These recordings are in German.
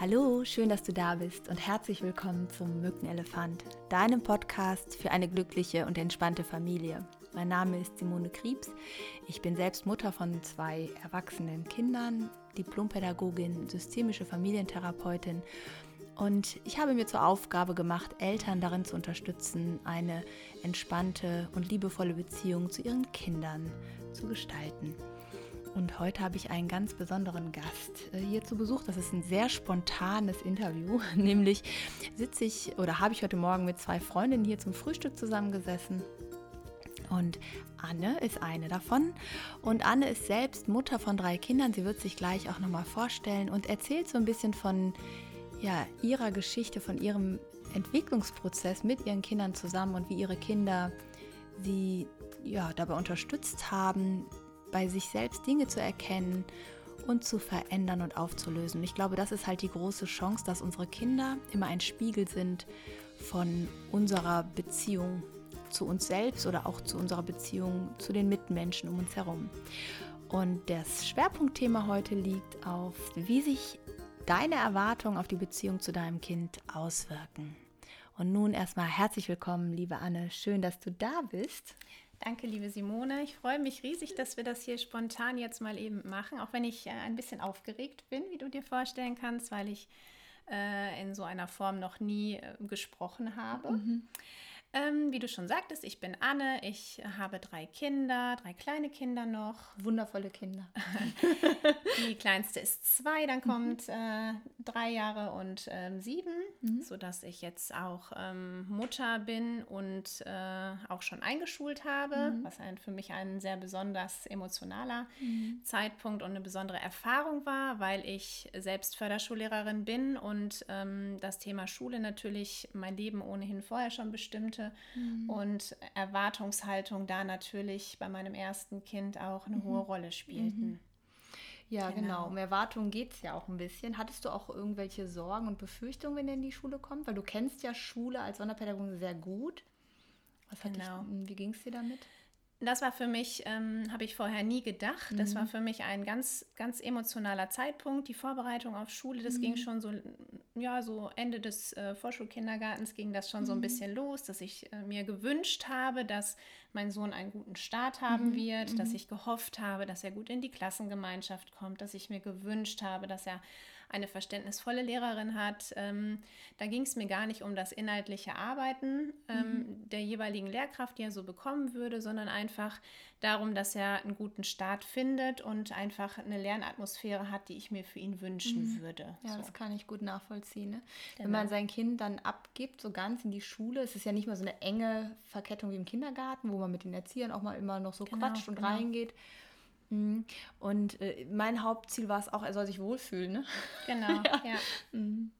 Hallo, schön, dass du da bist und herzlich willkommen zum Mückenelefant, deinem Podcast für eine glückliche und entspannte Familie. Mein Name ist Simone Kriebs. Ich bin selbst Mutter von zwei erwachsenen Kindern, Diplompädagogin, systemische Familientherapeutin und ich habe mir zur Aufgabe gemacht, Eltern darin zu unterstützen, eine entspannte und liebevolle Beziehung zu ihren Kindern zu gestalten. Und heute habe ich einen ganz besonderen Gast äh, hier zu Besuch. Das ist ein sehr spontanes Interview. Nämlich sitze ich oder habe ich heute Morgen mit zwei Freundinnen hier zum Frühstück zusammengesessen. Und Anne ist eine davon. Und Anne ist selbst Mutter von drei Kindern. Sie wird sich gleich auch nochmal vorstellen und erzählt so ein bisschen von ja, ihrer Geschichte, von ihrem Entwicklungsprozess mit ihren Kindern zusammen und wie ihre Kinder sie ja, dabei unterstützt haben, bei sich selbst Dinge zu erkennen und zu verändern und aufzulösen. Ich glaube, das ist halt die große Chance, dass unsere Kinder immer ein Spiegel sind von unserer Beziehung zu uns selbst oder auch zu unserer Beziehung zu den Mitmenschen um uns herum. Und das Schwerpunktthema heute liegt auf, wie sich deine Erwartungen auf die Beziehung zu deinem Kind auswirken. Und nun erstmal herzlich willkommen, liebe Anne. Schön, dass du da bist. Danke, liebe Simone. Ich freue mich riesig, dass wir das hier spontan jetzt mal eben machen, auch wenn ich äh, ein bisschen aufgeregt bin, wie du dir vorstellen kannst, weil ich äh, in so einer Form noch nie äh, gesprochen habe. Mhm. Ähm, wie du schon sagtest, ich bin Anne, ich habe drei Kinder, drei kleine Kinder noch. Wundervolle Kinder. Die kleinste ist zwei, dann kommt mhm. äh, drei Jahre und ähm, sieben, mhm. sodass ich jetzt auch ähm, Mutter bin und äh, auch schon eingeschult habe, mhm. was ein, für mich ein sehr besonders emotionaler mhm. Zeitpunkt und eine besondere Erfahrung war, weil ich selbst Förderschullehrerin bin und ähm, das Thema Schule natürlich mein Leben ohnehin vorher schon bestimmt wollte mhm. und Erwartungshaltung da natürlich bei meinem ersten Kind auch eine mhm. hohe Rolle spielten. Mhm. Ja, genau. genau. Um Erwartungen geht es ja auch ein bisschen. Hattest du auch irgendwelche Sorgen und Befürchtungen, wenn er in die Schule kommt? Weil du kennst ja Schule als Sonderpädagogin sehr gut. Was genau. Dich, wie ging es dir damit? Das war für mich, ähm, habe ich vorher nie gedacht. Das war mhm. für mich ein ganz, ganz emotionaler Zeitpunkt. Die Vorbereitung auf Schule, das mhm. ging schon so, ja, so Ende des äh, Vorschulkindergartens ging das schon mhm. so ein mhm. bisschen los, dass ich äh, mir gewünscht habe, dass mein Sohn einen guten Start haben mhm. wird, dass ich gehofft habe, dass er gut in die Klassengemeinschaft kommt, dass ich mir gewünscht habe, dass er eine verständnisvolle Lehrerin hat. Ähm, da ging es mir gar nicht um das inhaltliche Arbeiten ähm, mhm. der jeweiligen Lehrkraft, die er so bekommen würde, sondern einfach darum, dass er einen guten Start findet und einfach eine Lernatmosphäre hat, die ich mir für ihn wünschen mhm. würde. Ja, so. das kann ich gut nachvollziehen. Ne? Genau. Wenn man sein Kind dann abgibt, so ganz in die Schule, es ist ja nicht mehr so eine enge Verkettung wie im Kindergarten, wo man mit den Erziehern auch mal immer noch so genau, quatscht und genau. reingeht. Mhm. Und äh, mein Hauptziel war es auch, er soll sich wohlfühlen. Ne? Genau, ja. ja. Mhm.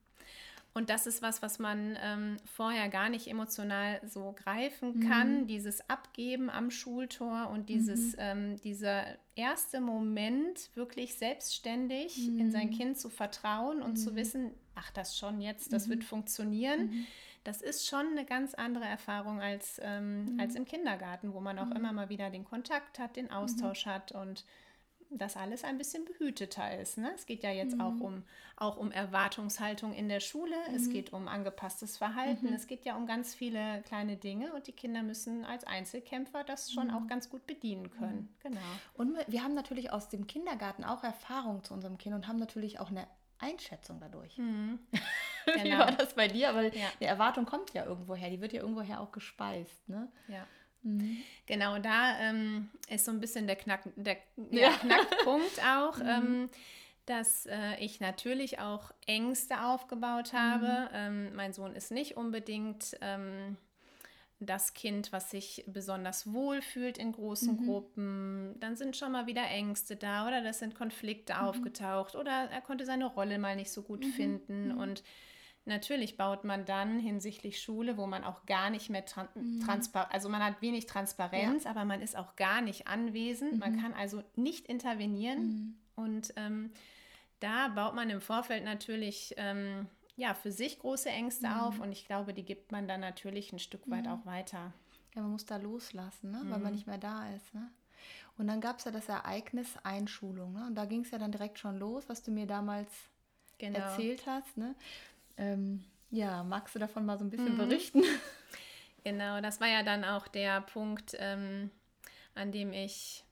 Und das ist was, was man ähm, vorher gar nicht emotional so greifen kann, mhm. dieses Abgeben am Schultor und dieses, mhm. ähm, dieser erste Moment, wirklich selbstständig mhm. in sein mhm. Kind zu vertrauen und zu mhm. wissen, ach das schon jetzt, das wird funktionieren. Das ist schon eine ganz andere Erfahrung als, ähm, als im Kindergarten, wo man auch immer mal wieder den Kontakt hat, den Austausch hat und das alles ein bisschen behüteter ist. Ne? Es geht ja jetzt mhm. auch, um, auch um Erwartungshaltung in der Schule, mhm. es geht um angepasstes Verhalten, mhm. es geht ja um ganz viele kleine Dinge und die Kinder müssen als Einzelkämpfer das schon mhm. auch ganz gut bedienen können. Mhm. Genau. Und wir haben natürlich aus dem Kindergarten auch Erfahrung zu unserem Kind und haben natürlich auch eine Einschätzung dadurch. Mhm. Genau. Wie war das bei dir? Aber ja. die Erwartung kommt ja irgendwoher, die wird ja irgendwoher auch gespeist. Ne? Ja. Mhm. Genau, da ähm, ist so ein bisschen der, Knack, der, ja. Knackpunkt auch, mhm. ähm, dass äh, ich natürlich auch Ängste aufgebaut habe. Mhm. Ähm, mein Sohn ist nicht unbedingt ähm, das Kind, was sich besonders wohl fühlt in großen mhm. Gruppen. Dann sind schon mal wieder Ängste da oder das sind Konflikte mhm. aufgetaucht oder er konnte seine Rolle mal nicht so gut mhm. finden und Natürlich baut man dann hinsichtlich Schule, wo man auch gar nicht mehr tran mhm. transparent, also man hat wenig Transparenz, ja. aber man ist auch gar nicht anwesend. Mhm. Man kann also nicht intervenieren. Mhm. Und ähm, da baut man im Vorfeld natürlich ähm, ja, für sich große Ängste mhm. auf und ich glaube, die gibt man dann natürlich ein Stück weit mhm. auch weiter. Ja, man muss da loslassen, ne? weil man mhm. nicht mehr da ist. Ne? Und dann gab es ja das Ereignis Einschulung. Ne? Und da ging es ja dann direkt schon los, was du mir damals genau. erzählt hast. Ne? Ähm, ja, magst du davon mal so ein bisschen mhm. berichten? Genau, das war ja dann auch der Punkt, ähm, an dem ich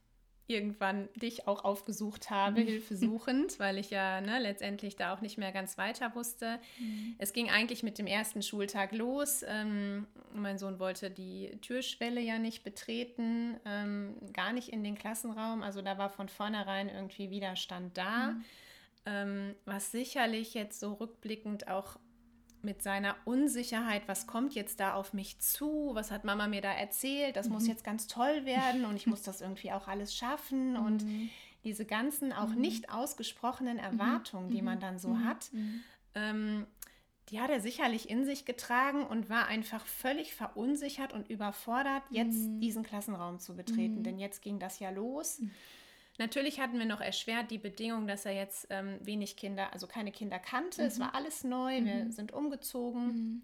irgendwann dich auch aufgesucht habe, mhm. hilfesuchend, weil ich ja ne, letztendlich da auch nicht mehr ganz weiter wusste. Mhm. Es ging eigentlich mit dem ersten Schultag los. Ähm, mein Sohn wollte die Türschwelle ja nicht betreten, ähm, gar nicht in den Klassenraum. Also da war von vornherein irgendwie Widerstand da, mhm. ähm, was sicherlich jetzt so rückblickend auch mit seiner Unsicherheit, was kommt jetzt da auf mich zu, was hat Mama mir da erzählt, das mhm. muss jetzt ganz toll werden und ich muss das irgendwie auch alles schaffen mhm. und diese ganzen auch mhm. nicht ausgesprochenen mhm. Erwartungen, die man mhm. dann so hat, ähm, die hat er sicherlich in sich getragen und war einfach völlig verunsichert und überfordert, jetzt diesen Klassenraum zu betreten, denn jetzt ging das ja los. Natürlich hatten wir noch erschwert die Bedingung, dass er jetzt ähm, wenig Kinder, also keine Kinder kannte. Mhm. Es war alles neu, mhm. wir sind umgezogen. Mhm.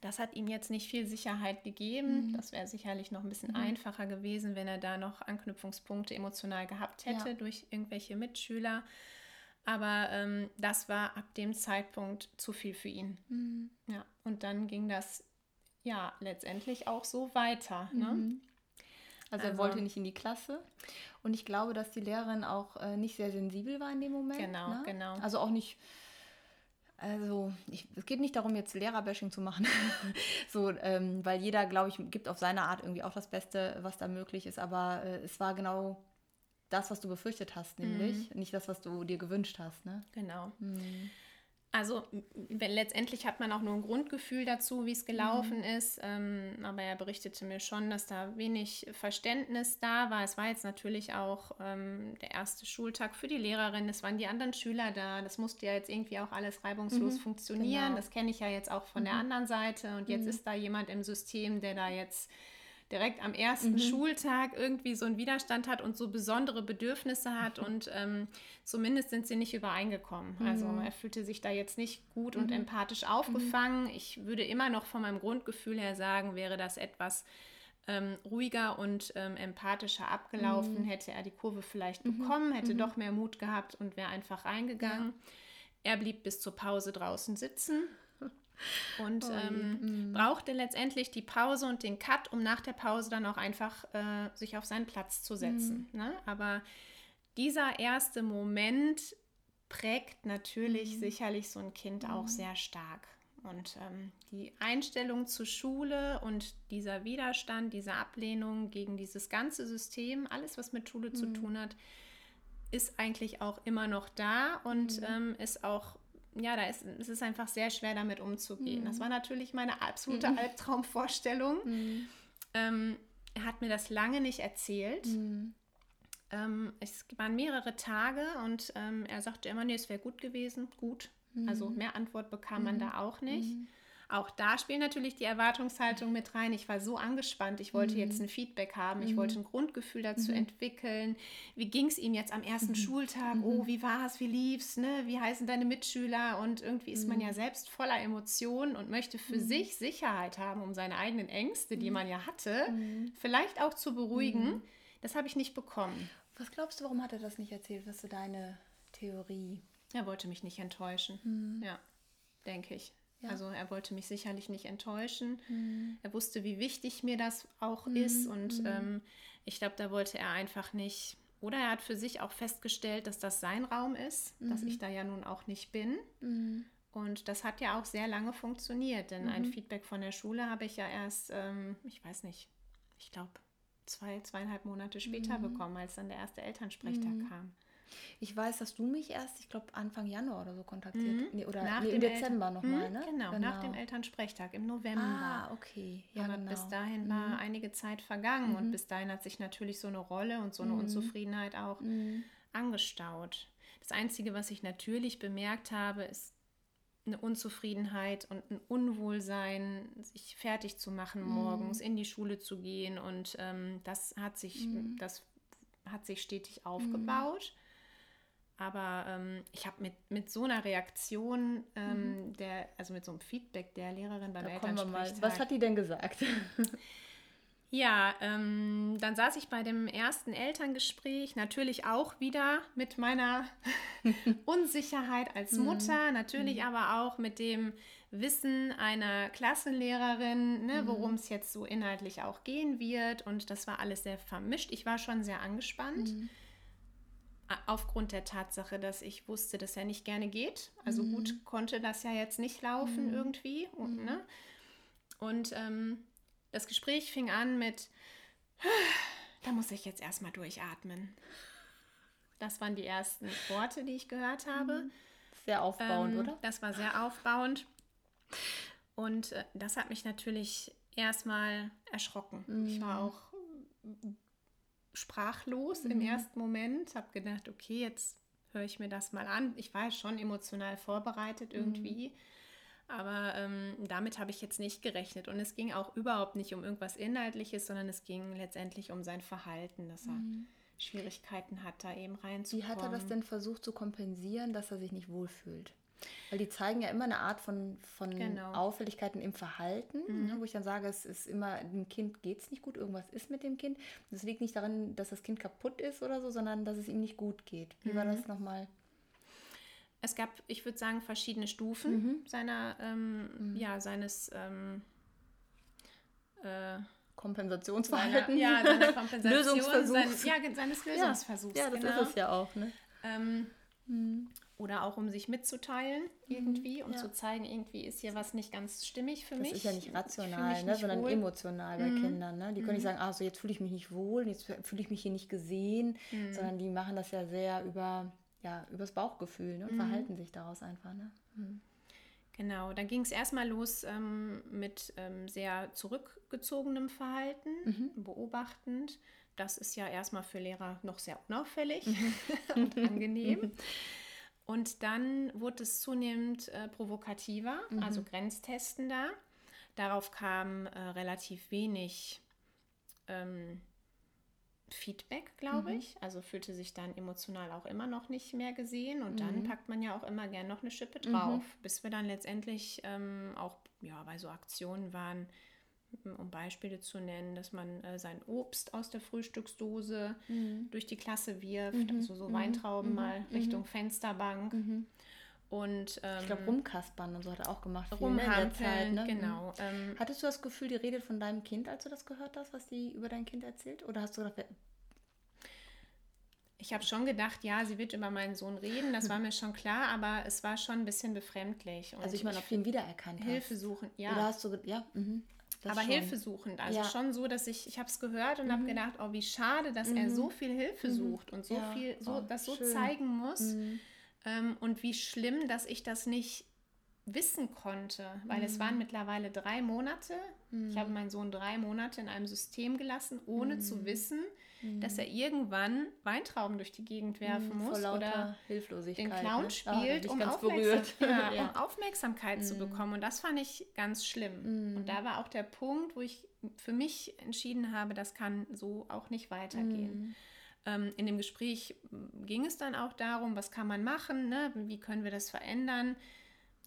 Das hat ihm jetzt nicht viel Sicherheit gegeben. Mhm. Das wäre sicherlich noch ein bisschen mhm. einfacher gewesen, wenn er da noch Anknüpfungspunkte emotional gehabt hätte ja. durch irgendwelche Mitschüler. Aber ähm, das war ab dem Zeitpunkt zu viel für ihn. Mhm. Ja, und dann ging das ja letztendlich auch so weiter. Ne? Also, er wollte nicht in die Klasse. Und ich glaube, dass die Lehrerin auch äh, nicht sehr sensibel war in dem Moment. Genau, ne? genau. Also auch nicht. Also, ich, es geht nicht darum, jetzt Lehrerbashing zu machen. so, ähm, weil jeder, glaube ich, gibt auf seine Art irgendwie auch das Beste, was da möglich ist. Aber äh, es war genau das, was du befürchtet hast, nämlich. Mhm. Nicht das, was du dir gewünscht hast. Ne? Genau. Mhm. Also letztendlich hat man auch nur ein Grundgefühl dazu, wie es gelaufen mhm. ist. Ähm, aber er berichtete mir schon, dass da wenig Verständnis da war. Es war jetzt natürlich auch ähm, der erste Schultag für die Lehrerin. Es waren die anderen Schüler da. Das musste ja jetzt irgendwie auch alles reibungslos mhm. funktionieren. Genau. Das kenne ich ja jetzt auch von mhm. der anderen Seite. Und jetzt mhm. ist da jemand im System, der da jetzt direkt am ersten mhm. Schultag irgendwie so einen Widerstand hat und so besondere Bedürfnisse hat mhm. und ähm, zumindest sind sie nicht übereingekommen. Mhm. Also er fühlte sich da jetzt nicht gut und mhm. empathisch aufgefangen. Mhm. Ich würde immer noch von meinem Grundgefühl her sagen, wäre das etwas ähm, ruhiger und ähm, empathischer abgelaufen, mhm. hätte er die Kurve vielleicht bekommen, hätte doch mehr Mut gehabt und wäre einfach reingegangen. Ja. Er blieb bis zur Pause draußen sitzen und oh, ähm, mm. brauchte letztendlich die Pause und den Cut, um nach der Pause dann auch einfach äh, sich auf seinen Platz zu setzen. Mm. Ne? Aber dieser erste Moment prägt natürlich mm. sicherlich so ein Kind auch mhm. sehr stark. Und ähm, die Einstellung zur Schule und dieser Widerstand, diese Ablehnung gegen dieses ganze System, alles, was mit Schule zu mhm. tun hat, ist eigentlich auch immer noch da und mhm. ähm, ist auch ja, da ist es ist einfach sehr schwer damit umzugehen. Mhm. Das war natürlich meine absolute mhm. Albtraumvorstellung. Mhm. Ähm, er hat mir das lange nicht erzählt. Mhm. Ähm, es waren mehrere Tage und ähm, er sagte immer, nee, es wäre gut gewesen, gut. Also mhm. mehr Antwort bekam man mhm. da auch nicht. Auch da spielt natürlich die Erwartungshaltung mit rein. Ich war so angespannt. Ich wollte mhm. jetzt ein Feedback haben. Ich mhm. wollte ein Grundgefühl dazu mhm. entwickeln. Wie ging es ihm jetzt am ersten mhm. Schultag? Mhm. Oh, wie war es? Wie lief's? Ne? Wie heißen deine Mitschüler? Und irgendwie ist man ja mhm. selbst voller Emotionen und möchte für sich Sicherheit haben, um seine eigenen Ängste, die man ja hatte, vielleicht auch zu beruhigen. Das habe ich nicht bekommen. Was glaubst du, warum hat er das nicht erzählt? Was ist deine Theorie? Er wollte mich nicht enttäuschen. Ja, denke ich. Ja. Also er wollte mich sicherlich nicht enttäuschen. Mhm. Er wusste, wie wichtig mir das auch mhm. ist. Und mhm. ähm, ich glaube, da wollte er einfach nicht. Oder er hat für sich auch festgestellt, dass das sein Raum ist, dass ich mhm. da ja nun auch nicht bin. Mhm. Und das hat ja auch sehr lange funktioniert, denn ein mhm. Feedback von der Schule habe ich ja erst, ähm, ich weiß nicht, ich glaube, zwei, zweieinhalb Monate später bekommen, als dann der erste Elternsprechtag kam. Ich weiß, dass du mich erst, ich glaube, Anfang Januar oder so kontaktiert mhm. nee, oder nach nee, im Dezember nochmal, mhm, ne? Genau, genau, nach dem Elternsprechtag im November. Ah, okay. Ja, Aber genau. bis dahin mhm. war einige Zeit vergangen und mhm. bis dahin hat sich natürlich so eine Rolle und so eine mhm. Unzufriedenheit auch mhm. angestaut. Das Einzige, was ich natürlich bemerkt habe, ist eine Unzufriedenheit und ein Unwohlsein, sich fertig zu machen morgens, in die Schule zu gehen. Und ähm, das hat sich, das hat sich stetig aufgebaut. Aber ähm, ich habe mit, mit so einer Reaktion, ähm, mhm. der, also mit so einem Feedback der Lehrerin beim da Elternsprechtag... Was hat die denn gesagt? Ja, ähm, dann saß ich bei dem ersten Elterngespräch, natürlich auch wieder mit meiner Unsicherheit als mhm. Mutter, natürlich mhm. aber auch mit dem Wissen einer Klassenlehrerin, ne, mhm. worum es jetzt so inhaltlich auch gehen wird. Und das war alles sehr vermischt. Ich war schon sehr angespannt. Mhm. Aufgrund der Tatsache, dass ich wusste, dass er nicht gerne geht. Also mhm. gut konnte das ja jetzt nicht laufen mhm. irgendwie. Und, mhm. ne? und ähm, das Gespräch fing an mit, da muss ich jetzt erstmal durchatmen. Das waren die ersten Worte, die ich gehört habe. Sehr aufbauend, ähm, oder? Das war sehr aufbauend. Und äh, das hat mich natürlich erstmal erschrocken. Mhm. Ich war mhm. auch sprachlos mhm. im ersten Moment, habe gedacht, okay, jetzt höre ich mir das mal an. Ich war schon emotional vorbereitet irgendwie. Mhm. Aber ähm, damit habe ich jetzt nicht gerechnet. Und es ging auch überhaupt nicht um irgendwas Inhaltliches, sondern es ging letztendlich um sein Verhalten, dass er mhm. Schwierigkeiten hat, da eben reinzukommen. Wie hat er das denn versucht zu kompensieren, dass er sich nicht wohlfühlt? Weil die zeigen ja immer eine Art von, von genau. Auffälligkeiten im Verhalten, mhm. ne, wo ich dann sage, es ist immer, dem Kind geht es nicht gut, irgendwas ist mit dem Kind. Das liegt nicht daran, dass das Kind kaputt ist oder so, sondern dass es ihm nicht gut geht. Wie mhm. war das nochmal? Es gab, ich würde sagen, verschiedene Stufen mhm. seiner, ähm, mhm. ja, seines ähm, äh, Kompensationsverhalten. Seiner, ja, seiner Kompensation. Lösungsversuchs. Sein, ja, seines Lösungsversuchs. Ja, ja das genau. ist es ja auch. Ne? Ähm, mhm oder auch um sich mitzuteilen mhm. irgendwie und ja. zu zeigen, irgendwie ist hier was nicht ganz stimmig für das mich. Das ist ja nicht rational, ne, sondern wohl. emotional bei mhm. Kindern. Ne? Die können nicht mhm. sagen, ah, so jetzt fühle ich mich nicht wohl, jetzt fühle ich mich hier nicht gesehen, mhm. sondern die machen das ja sehr über ja, übers Bauchgefühl ne? und mhm. verhalten sich daraus einfach. Ne? Mhm. Genau, dann ging es erstmal los ähm, mit ähm, sehr zurückgezogenem Verhalten, beobachtend. Das ist ja erstmal für Lehrer noch sehr unauffällig und angenehm. Und dann wurde es zunehmend äh, provokativer, mhm. also grenztestender. Darauf kam äh, relativ wenig ähm, Feedback, glaube mhm. ich. Also fühlte sich dann emotional auch immer noch nicht mehr gesehen. Und mhm. dann packt man ja auch immer gern noch eine Schippe drauf, mhm. bis wir dann letztendlich ähm, auch ja, bei so Aktionen waren, um Beispiele zu nennen, dass man äh, sein Obst aus der Frühstücksdose mhm. durch die Klasse wirft, mhm. also so mhm. Weintrauben mhm. mal mhm. Richtung Fensterbank. Mhm. Und, ähm, ich glaube, rumkaspern und so hat er auch gemacht. Ne, Zeit, ne? genau. Ähm, Hattest du das Gefühl, die redet von deinem Kind, als du das gehört hast, was die über dein Kind erzählt? Oder hast du gedacht, ich habe schon gedacht, ja, sie wird über meinen Sohn reden, das war mir schon klar, aber es war schon ein bisschen Und also ich meine, ob du ihn wiedererkannt Hilfe hast. suchen, ja. Oder hast du, ja, mhm. Aber schon. hilfesuchend. Also ja. schon so, dass ich, ich habe es gehört und mhm. habe gedacht, oh, wie schade, dass mhm. er so viel Hilfe mhm. sucht und so ja. viel, so, oh, das so schön. zeigen muss. Mhm. Ähm, und wie schlimm, dass ich das nicht wissen konnte, weil es waren mhm. mittlerweile drei Monate. Ich habe meinen Sohn drei Monate in einem System gelassen, ohne zu wissen, dass er irgendwann Weintrauben durch die Gegend werfen muss oder Hilflosigkeit, den Clown ne? spielt, um, Aufmerksam ja, ja. um, Aufmerksamkeit zu bekommen. Und das fand ich ganz schlimm. Und da war auch der Punkt, wo ich für mich entschieden habe, das kann so auch nicht weitergehen. Ähm, in dem Gespräch ging es dann auch darum, was kann man machen, ne? wie können wir das verändern.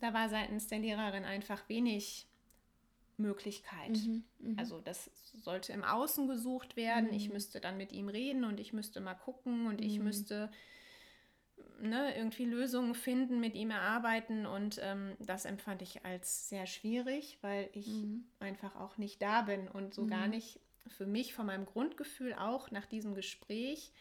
Da war seitens der Lehrerin einfach wenig Möglichkeit. Mhm, mh. Also das sollte im Außen gesucht werden. Mhm. Ich müsste dann mit ihm reden und ich müsste mal gucken und mhm. ich müsste ne, irgendwie Lösungen finden, mit ihm erarbeiten. Und ähm, das empfand ich als sehr schwierig, weil ich mhm. einfach auch nicht da bin und so gar mhm. nicht für mich von meinem Grundgefühl auch nach diesem Gespräch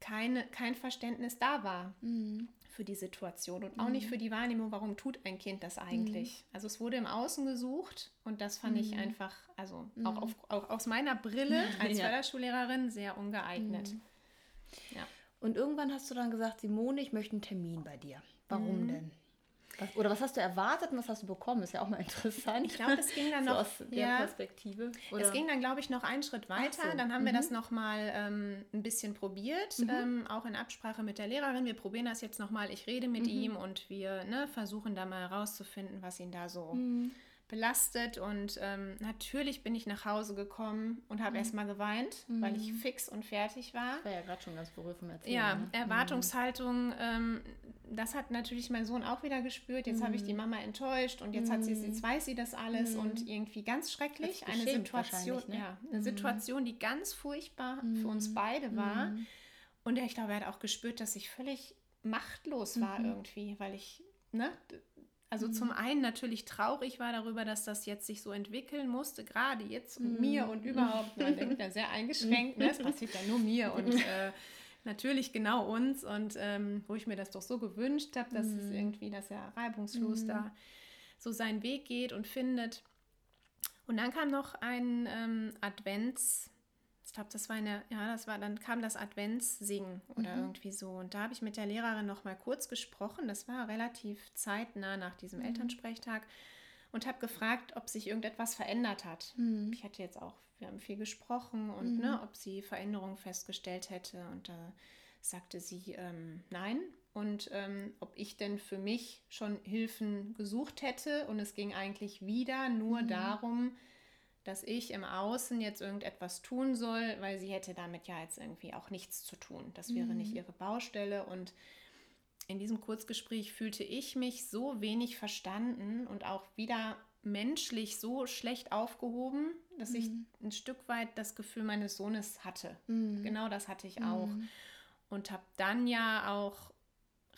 keine, kein Verständnis da war. Mhm für die Situation und auch mhm. nicht für die Wahrnehmung, warum tut ein Kind das eigentlich. Mhm. Also es wurde im Außen gesucht und das fand mhm. ich einfach, also auch, mhm. auf, auch, aus meiner Brille als ja. Förderschullehrerin sehr ungeeignet. Mhm. Ja. Und irgendwann hast du dann gesagt, Simone, ich möchte einen Termin bei dir. Warum mhm. denn? Was, oder was hast du erwartet und was hast du bekommen? Ist ja auch mal interessant. Ich glaube, es ging dann noch so aus der ja, Perspektive. Oder? Es ging dann, glaube ich, noch einen Schritt weiter. So. Dann haben mhm. wir das noch mal ähm, ein bisschen probiert, mhm. ähm, auch in Absprache mit der Lehrerin. Wir probieren das jetzt noch mal. Ich rede mit mhm. ihm und wir ne, versuchen da mal herauszufinden, was ihn da so mhm. Belastet. Und ähm, natürlich bin ich nach Hause gekommen und habe mhm. erst mal geweint, weil ich mhm. fix und fertig war. Ich war ja gerade schon ganz berührt vom Erzählen. Ja, ne? Erwartungshaltung ähm, das hat natürlich mein Sohn auch wieder gespürt. Jetzt mhm. habe ich die mhm. Mama enttäuscht und jetzt hat sie, jetzt weiß sie das alles mhm. und irgendwie ganz schrecklich. Eine Situation, ne? ja, eine mhm. Situation, die ganz furchtbar für uns beide war. Und ich glaube, er hat auch gespürt, dass ich völlig machtlos war irgendwie, weil ich, ne, also mhm. zum einen natürlich traurig war darüber, dass das jetzt sich so entwickeln musste, gerade jetzt mhm. mir und überhaupt, man denkt ja sehr eingeschränkt, ne? es passiert ja nur mir und äh, natürlich genau uns und ähm, wo ich mir das doch so gewünscht habe, dass mhm. es irgendwie, dass er reibungslos mhm. da so seinen Weg geht und findet. Und dann kam noch ein ähm, Advents, glaube, das war eine, ja, das war, dann kam das Adventssingen oder mhm. irgendwie so. Und da habe ich mit der Lehrerin noch mal kurz gesprochen. Das war relativ zeitnah nach diesem mhm. Elternsprechtag und habe gefragt, ob sich irgendetwas verändert hat. Mhm. Ich hatte jetzt auch, wir haben viel gesprochen und ne, mhm. ob sie Veränderungen festgestellt hätte. Und da sagte sie ähm, nein. Und ähm, ob ich denn für mich schon Hilfen gesucht hätte. Und es ging eigentlich wieder nur mhm. darum, dass ich im Außen jetzt irgendetwas tun soll, weil sie hätte damit ja jetzt irgendwie auch nichts zu tun. Das wäre mhm. nicht ihre Baustelle. Und in diesem Kurzgespräch fühlte ich mich so wenig verstanden und auch wieder menschlich so schlecht aufgehoben, dass mhm. ich ein Stück weit das Gefühl meines Sohnes hatte. Mhm. Genau das hatte ich auch. Mhm. Und habe dann ja auch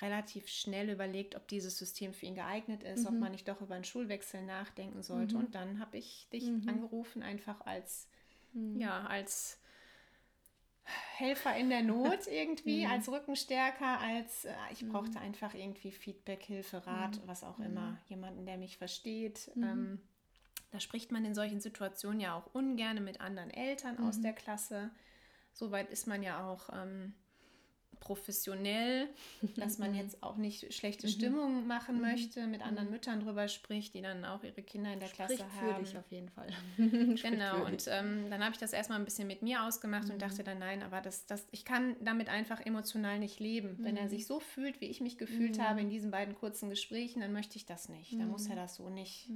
relativ schnell überlegt, ob dieses System für ihn geeignet ist, mhm. ob man nicht doch über einen Schulwechsel nachdenken sollte. Mhm. Und dann habe ich dich mhm. angerufen, einfach als, mhm. ja, als Helfer in der Not irgendwie, mhm. als Rückenstärker, als äh, ich mhm. brauchte einfach irgendwie Feedback, Hilfe, Rat, was auch immer. Jemanden, der mich versteht. Ähm, da spricht man in solchen Situationen ja auch ungern mit anderen Eltern aus der Klasse. Soweit ist man ja auch. Ähm, professionell, dass man mhm. jetzt auch nicht schlechte mhm. Stimmung machen mhm. möchte, mit anderen Müttern drüber spricht, die dann auch ihre Kinder in der Klasse Spricht haben. Für dich auf jeden Fall. genau, und ähm, dann habe ich das erstmal ein bisschen mit mir ausgemacht mhm. und dachte dann, nein, aber das, das, ich kann damit einfach emotional nicht leben. Mhm. Wenn er sich so fühlt, wie ich mich gefühlt mhm. habe in diesen beiden kurzen Gesprächen, dann möchte ich das nicht. Dann muss er das so nicht.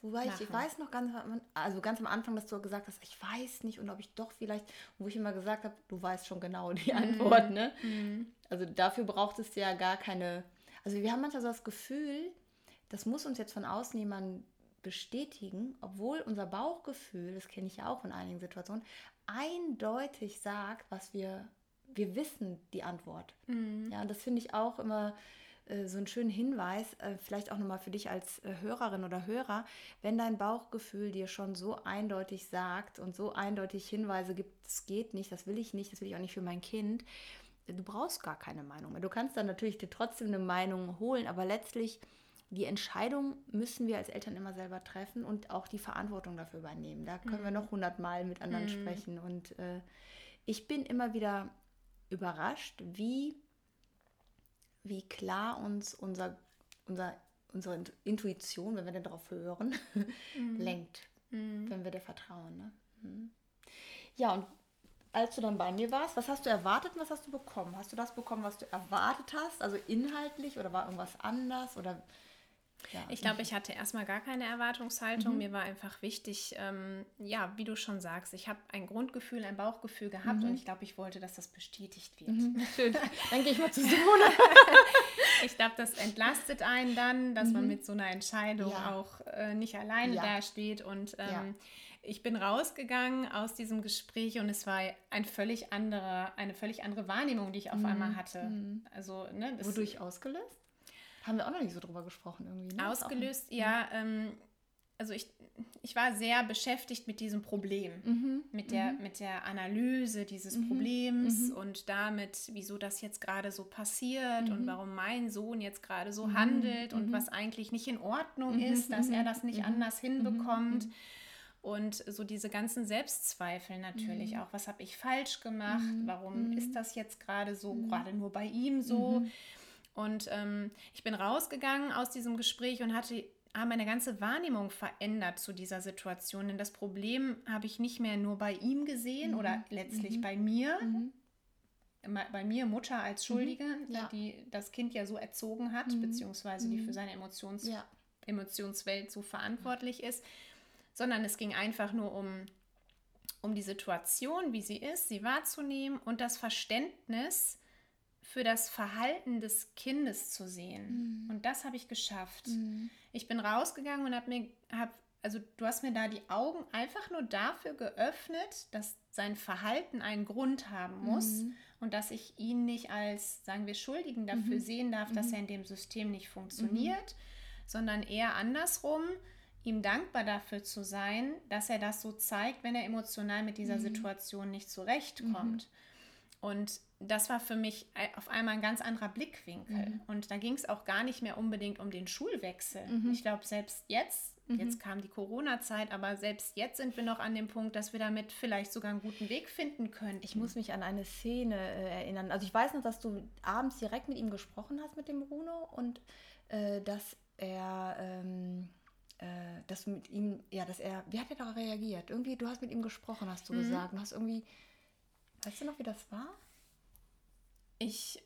Wobei ich, ich, weiß noch ganz, also ganz am Anfang, dass du gesagt hast, ich weiß nicht und ob ich doch vielleicht, wo ich immer gesagt habe, du weißt schon genau die Antwort, ne? Mhm. Also dafür braucht es ja gar keine. Also wir haben manchmal so das Gefühl, das muss uns jetzt von außen jemand bestätigen, obwohl unser Bauchgefühl, das kenne ich ja auch in einigen Situationen, eindeutig sagt, was wir, wir wissen die Antwort. Mhm. Ja, und das finde ich auch immer äh, so einen schönen Hinweis, äh, vielleicht auch nochmal für dich als äh, Hörerin oder Hörer, wenn dein Bauchgefühl dir schon so eindeutig sagt und so eindeutig Hinweise gibt, es geht nicht, das will ich nicht, das will ich auch nicht für mein Kind, du brauchst gar keine Meinung mehr. Du kannst dann natürlich dir trotzdem eine Meinung holen, aber letztlich die Entscheidung müssen wir als Eltern immer selber treffen und auch die Verantwortung dafür übernehmen. Da können mhm. wir noch hundertmal mit anderen mhm. sprechen. Und äh, ich bin immer wieder überrascht, wie, wie klar uns unser, unser, unsere Intuition, wenn wir denn darauf hören, mhm. lenkt, mhm. wenn wir dir vertrauen. Ne? Mhm. Ja, und als du dann bei mir warst, was hast du erwartet und was hast du bekommen? Hast du das bekommen, was du erwartet hast? Also inhaltlich oder war irgendwas anders? Oder ja. Ich glaube, ich hatte erstmal gar keine Erwartungshaltung. Mhm. Mir war einfach wichtig, ähm, ja, wie du schon sagst, ich habe ein Grundgefühl, ein Bauchgefühl gehabt mhm. und ich glaube, ich wollte, dass das bestätigt wird. Mhm. Schön. Dann gehe ich mal zu Simone. ich glaube, das entlastet einen dann, dass man mhm. mit so einer Entscheidung ja. auch äh, nicht alleine ja. dasteht und ähm, ja ich bin rausgegangen aus diesem Gespräch und es war ein völlig anderer, eine völlig andere Wahrnehmung, die ich auf mhm. einmal hatte. Mhm. Also, ne, Wodurch ausgelöst? Haben wir auch noch nicht so drüber gesprochen irgendwie. Ne? Ausgelöst, ja. Ähm, also ich, ich war sehr beschäftigt mit diesem Problem, mhm. mit, der, mhm. mit der Analyse dieses mhm. Problems und damit, wieso das jetzt gerade so passiert und warum mein Sohn jetzt gerade so handelt und was eigentlich nicht in Ordnung ist, dass er das nicht anders hinbekommt. Und so diese ganzen Selbstzweifel natürlich mhm. auch. Was habe ich falsch gemacht? Mhm. Warum mhm. ist das jetzt gerade so, mhm. gerade nur bei ihm so? Mhm. Und ähm, ich bin rausgegangen aus diesem Gespräch und hatte habe meine ganze Wahrnehmung verändert zu dieser Situation. Denn das Problem habe ich nicht mehr nur bei ihm gesehen mhm. oder letztlich bei mir. Bei mir, Mutter als Schuldige, ja. die das Kind ja so erzogen hat, beziehungsweise die für seine Emotions ja. Emotionswelt so verantwortlich ist sondern es ging einfach nur um, um die Situation, wie sie ist, sie wahrzunehmen und das Verständnis für das Verhalten des Kindes zu sehen. Mhm. Und das habe ich geschafft. Mhm. Ich bin rausgegangen und habe mir, hab, also du hast mir da die Augen einfach nur dafür geöffnet, dass sein Verhalten einen Grund haben muss mhm. und dass ich ihn nicht als, sagen wir, Schuldigen dafür mhm. sehen darf, dass mhm. er in dem System nicht funktioniert, sondern eher andersrum ihm dankbar dafür zu sein, dass er das so zeigt, wenn er emotional mit dieser mhm. Situation nicht zurechtkommt. Mhm. Und das war für mich auf einmal ein ganz anderer Blickwinkel. Mhm. Und da ging es auch gar nicht mehr unbedingt um den Schulwechsel. Mhm. Ich glaube, selbst jetzt, mhm. jetzt kam die Corona-Zeit, aber selbst jetzt sind wir noch an dem Punkt, dass wir damit vielleicht sogar einen guten Weg finden können. Ich muss mich an eine Szene äh, erinnern. Also ich weiß noch, dass du abends direkt mit ihm gesprochen hast, mit dem Bruno, und äh, dass er... Ähm äh, dass du mit ihm, ja, dass er, wie hat er da reagiert? Irgendwie, du hast mit ihm gesprochen, hast du mhm. gesagt. Du hast irgendwie, weißt du noch, wie das war? Ich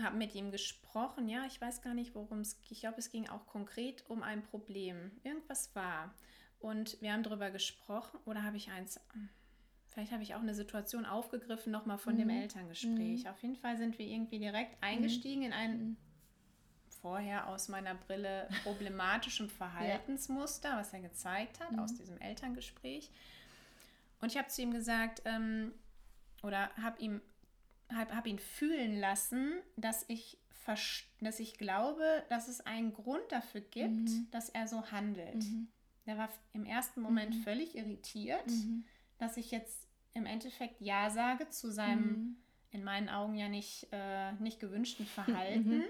habe mit ihm gesprochen, ja, ich weiß gar nicht, worum es ging. Ich glaube, es ging auch konkret um ein Problem. Irgendwas war. Und wir haben darüber gesprochen, oder habe ich eins, vielleicht habe ich auch eine Situation aufgegriffen, nochmal von mhm. dem Elterngespräch. Mhm. Auf jeden Fall sind wir irgendwie direkt eingestiegen in ein mhm vorher aus meiner Brille problematischem Verhaltensmuster, was er gezeigt hat mhm. aus diesem Elterngespräch. Und ich habe zu ihm gesagt, ähm, oder habe ihm hab, hab ihn fühlen lassen, dass ich, dass ich glaube, dass es einen Grund dafür gibt, mhm. dass er so handelt. Mhm. Er war im ersten Moment mhm. völlig irritiert, mhm. dass ich jetzt im Endeffekt Ja sage zu seinem, mhm. in meinen Augen ja nicht, äh, nicht gewünschten Verhalten.